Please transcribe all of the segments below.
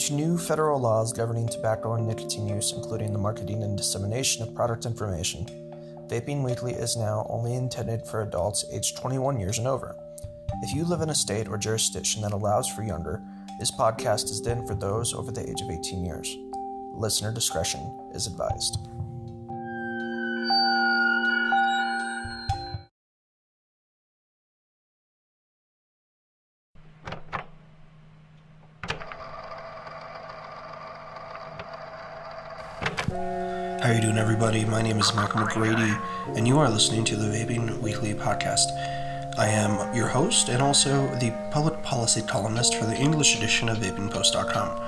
to new federal laws governing tobacco and nicotine use, including the marketing and dissemination of product information, Vaping Weekly is now only intended for adults aged 21 years and over. If you live in a state or jurisdiction that allows for younger, this podcast is then for those over the age of 18 years. Listener discretion is advised. Everybody? My name is Michael McGrady, and you are listening to the Vaping Weekly podcast. I am your host and also the public policy columnist for the English edition of VapingPost.com.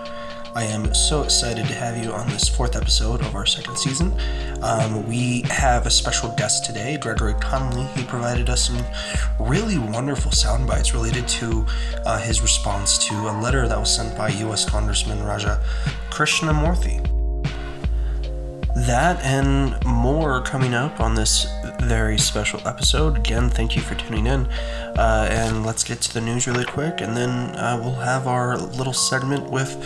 I am so excited to have you on this fourth episode of our second season. Um, we have a special guest today, Gregory Conley. He provided us some really wonderful sound bites related to uh, his response to a letter that was sent by U.S. Congressman Raja Krishnamoorthi. That and more coming up on this very special episode. Again, thank you for tuning in. Uh, and let's get to the news really quick, and then uh, we'll have our little segment with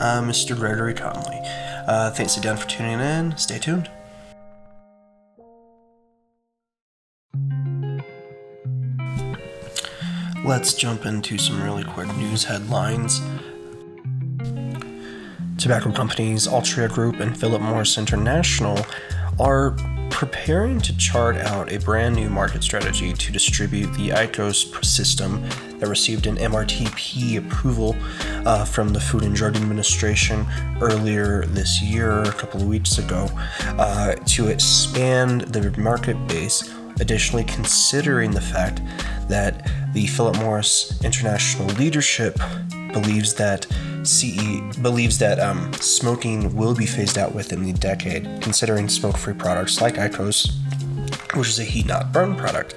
uh, Mr. Gregory Conley. Uh, thanks again for tuning in. Stay tuned. Let's jump into some really quick news headlines. Tobacco companies Altria Group and Philip Morris International are preparing to chart out a brand new market strategy to distribute the IQOS system that received an MRTP approval uh, from the Food and Drug Administration earlier this year, a couple of weeks ago, uh, to expand the market base. Additionally, considering the fact that the Philip Morris International leadership believes that CE believes that um, smoking will be phased out within the decade, considering smoke free products like IQOS, which is a heat not burn product.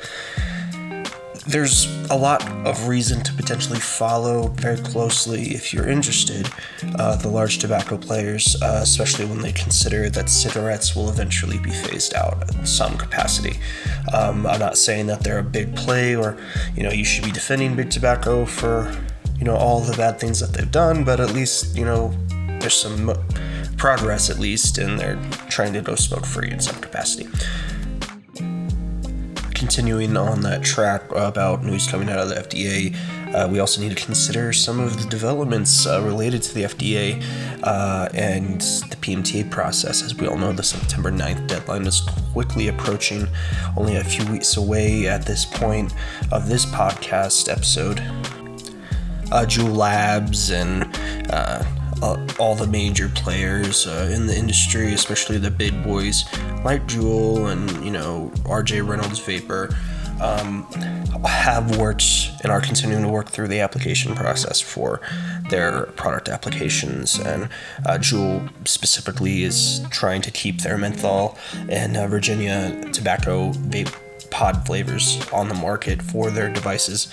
There's a lot of reason to potentially follow very closely if you're interested uh, the large tobacco players, uh, especially when they consider that cigarettes will eventually be phased out in some capacity. Um, I'm not saying that they're a big play or you know you should be defending big tobacco for you know all the bad things that they've done, but at least you know there's some progress at least, and they're trying to go smoke free in some capacity. Continuing on that track about news coming out of the FDA, uh, we also need to consider some of the developments uh, related to the FDA uh, and the PMTA process. As we all know, the September 9th deadline is quickly approaching, only a few weeks away at this point of this podcast episode uh, Juul Labs and uh, all the major players uh, in the industry, especially the big boys like Juul and you know RJ Reynolds Vapor, um, have worked and are continuing to work through the application process for their product applications. And uh, specifically is trying to keep their menthol and uh, Virginia tobacco vape pod flavors on the market for their devices.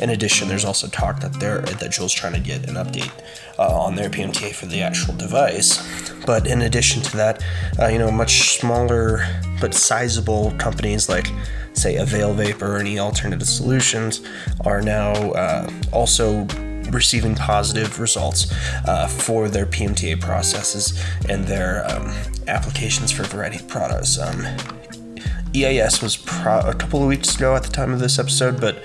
In addition, there's also talk that they're that Juul's trying to get an update uh, on their PMTA for the actual device. But in addition to that, uh, you know, much smaller but sizable companies like say Avail Vapor or any alternative solutions are now uh, also receiving positive results uh, for their PMTA processes and their um, applications for a variety of products. Um, EAS was pro- a couple of weeks ago at the time of this episode, but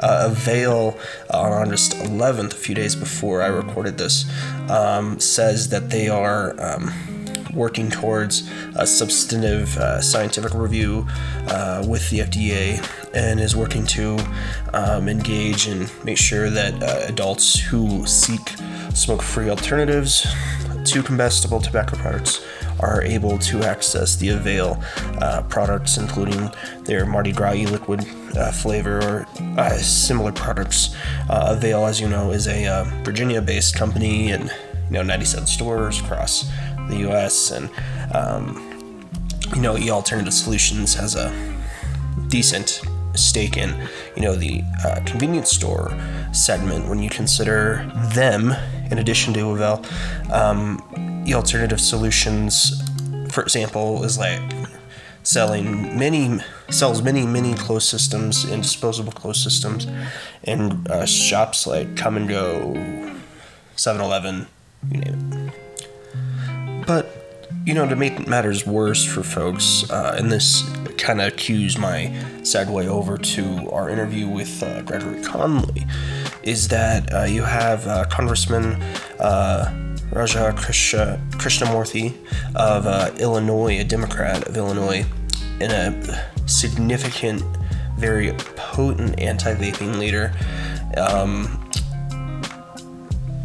uh, Avail on August 11th, a few days before I recorded this, um, says that they are um, working towards a substantive uh, scientific review uh, with the FDA and is working to um, engage and make sure that uh, adults who seek smoke free alternatives to combustible tobacco products are able to access the Avail uh, products, including their Mardi Gras liquid uh, flavor or uh, similar products. Uh, Avail, as you know, is a uh, Virginia-based company, and you know 97 stores across the U.S. and um, you know, E Alternative Solutions has a decent stake in, you know, the uh, convenience store segment when you consider them in addition to Avail. Um, alternative solutions, for example, is like selling many sells many many closed systems and disposable closed systems in uh, shops like Kum & Go, 7-Eleven, you name it. But you know, to make matters worse for folks, uh, and this kind of cues my segue over to our interview with uh, Gregory Conley, is that uh, you have uh, Congressman uh, Raja Krishna, Krishnamoorthi of uh, Illinois, a Democrat of Illinois, and a significant, very potent anti vaping leader. Um,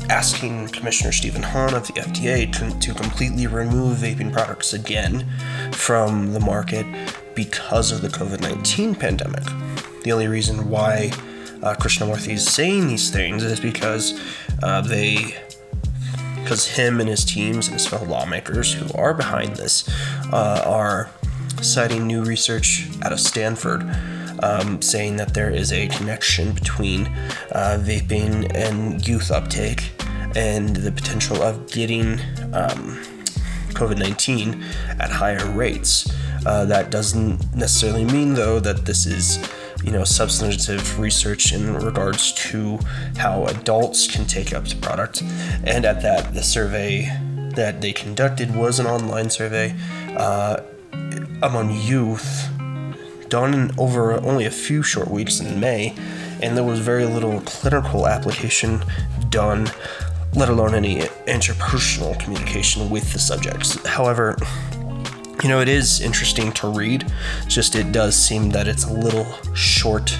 asking Commissioner Stephen Hahn of the FDA to, to completely remove vaping products again from the market because of the COVID 19 pandemic. The only reason why uh, Krishnamoorthi is saying these things is because uh, they, because him and his teams and his fellow lawmakers who are behind this uh, are citing new research out of Stanford. Um, saying that there is a connection between uh, vaping and youth uptake and the potential of getting um, COVID 19 at higher rates. Uh, that doesn't necessarily mean, though, that this is you know substantive research in regards to how adults can take up the product and at that the survey that they conducted was an online survey uh, among youth done over only a few short weeks in may and there was very little clinical application done let alone any interpersonal communication with the subjects. However, you know, it is interesting to read, just it does seem that it's a little short,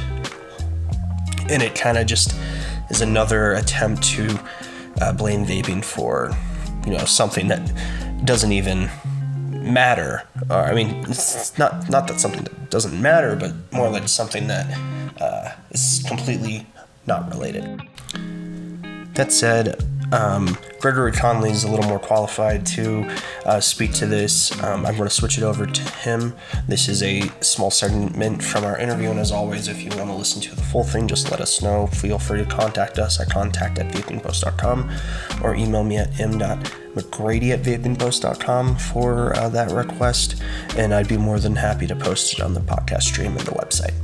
and it kind of just is another attempt to uh, blame vaping for, you know, something that doesn't even matter. Or, I mean, it's not not that something that doesn't matter, but more like something that uh, is completely not related. That said, um, Gregory Conley is a little more qualified to uh, speak to this. Um, I'm going to switch it over to him. This is a small segment from our interview, and as always, if you want to listen to the full thing, just let us know. Feel free to contact us at contact at vapingpost.com or email me at m.mcgrady at vapingpost.com for uh, that request, and I'd be more than happy to post it on the podcast stream and the website.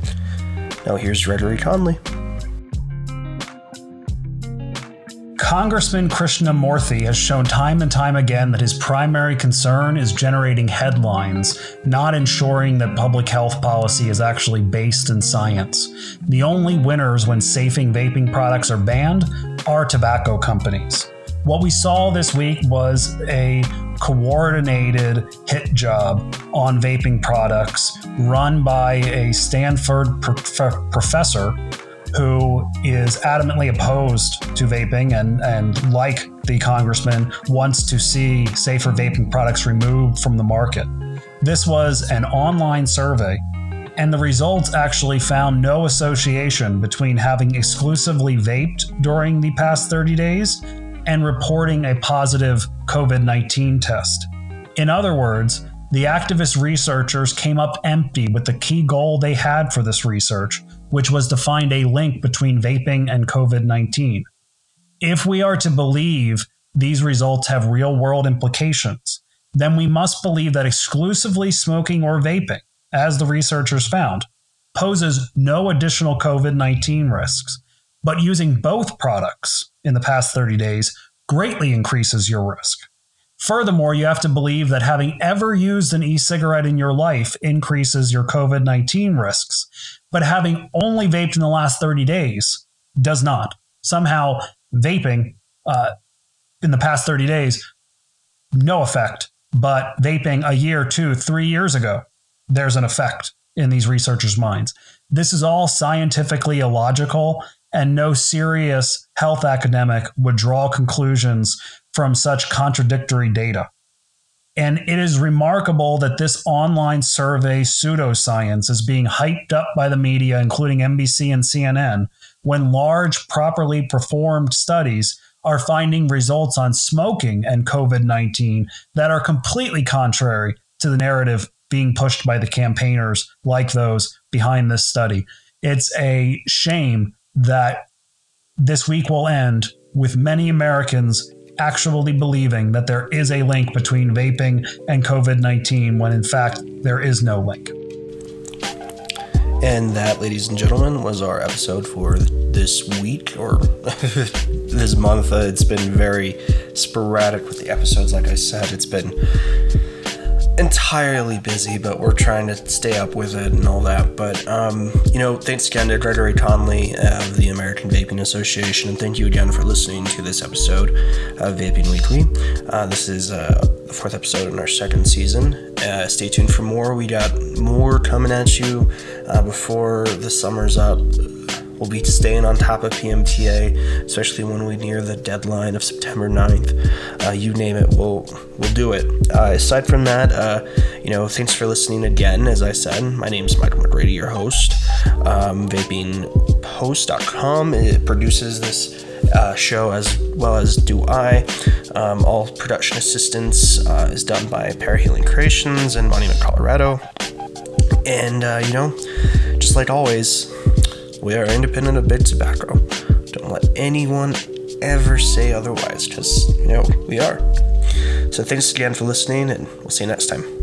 Now, here's Gregory Conley. Congressman Krishnamoorthi has shown time and time again that his primary concern is generating headlines, not ensuring that public health policy is actually based in science. The only winners when safing vaping products are banned are tobacco companies. What we saw this week was a coordinated hit job on vaping products run by a Stanford professor who is adamantly opposed to vaping and, and like the congressman, wants to see safer vaping products removed from the market. This was an online survey, and the results actually found no association between having exclusively vaped during the past 30 days and reporting a positive COVID 19 test. In other words, the activist researchers came up empty with the key goal they had for this research, which was to find a link between vaping and COVID 19. If we are to believe these results have real world implications, then we must believe that exclusively smoking or vaping, as the researchers found, poses no additional COVID 19 risks, but using both products in the past 30 days greatly increases your risk. Furthermore, you have to believe that having ever used an e cigarette in your life increases your COVID 19 risks, but having only vaped in the last 30 days does not. Somehow, vaping uh, in the past 30 days, no effect. But vaping a year, two, three years ago, there's an effect in these researchers' minds. This is all scientifically illogical, and no serious health academic would draw conclusions from such contradictory data. And it is remarkable that this online survey pseudoscience is being hyped up by the media, including NBC and CNN, when large, properly performed studies are finding results on smoking and COVID 19 that are completely contrary to the narrative being pushed by the campaigners like those behind this study. It's a shame that this week will end with many Americans actually believing that there is a link between vaping and COVID 19 when in fact there is no link. And that, ladies and gentlemen, was our episode for this week or this month. Uh, it's been very sporadic with the episodes. Like I said, it's been entirely busy, but we're trying to stay up with it and all that. But, um, you know, thanks again to Gregory Conley of the American Vaping Association, and thank you again for listening to this episode of Vaping Weekly. Uh, this is uh, the fourth episode in our second season. Uh, stay tuned for more. We got more coming at you uh, before the summer's up. We'll be staying on top of PMTA, especially when we near the deadline of September 9th. Uh, you name it, we'll we'll do it. Uh, aside from that, uh, you know, thanks for listening again. As I said, my name is Michael McGrady, your host. Um, VapingPost.com it produces this uh, show as well as do I. Um, all production assistance uh, is done by Parahealing Creations in Monument, Colorado. And uh, you know, just like always, we are independent of big tobacco. Don't let anyone ever say otherwise, because, you know, we are. So thanks again for listening, and we'll see you next time.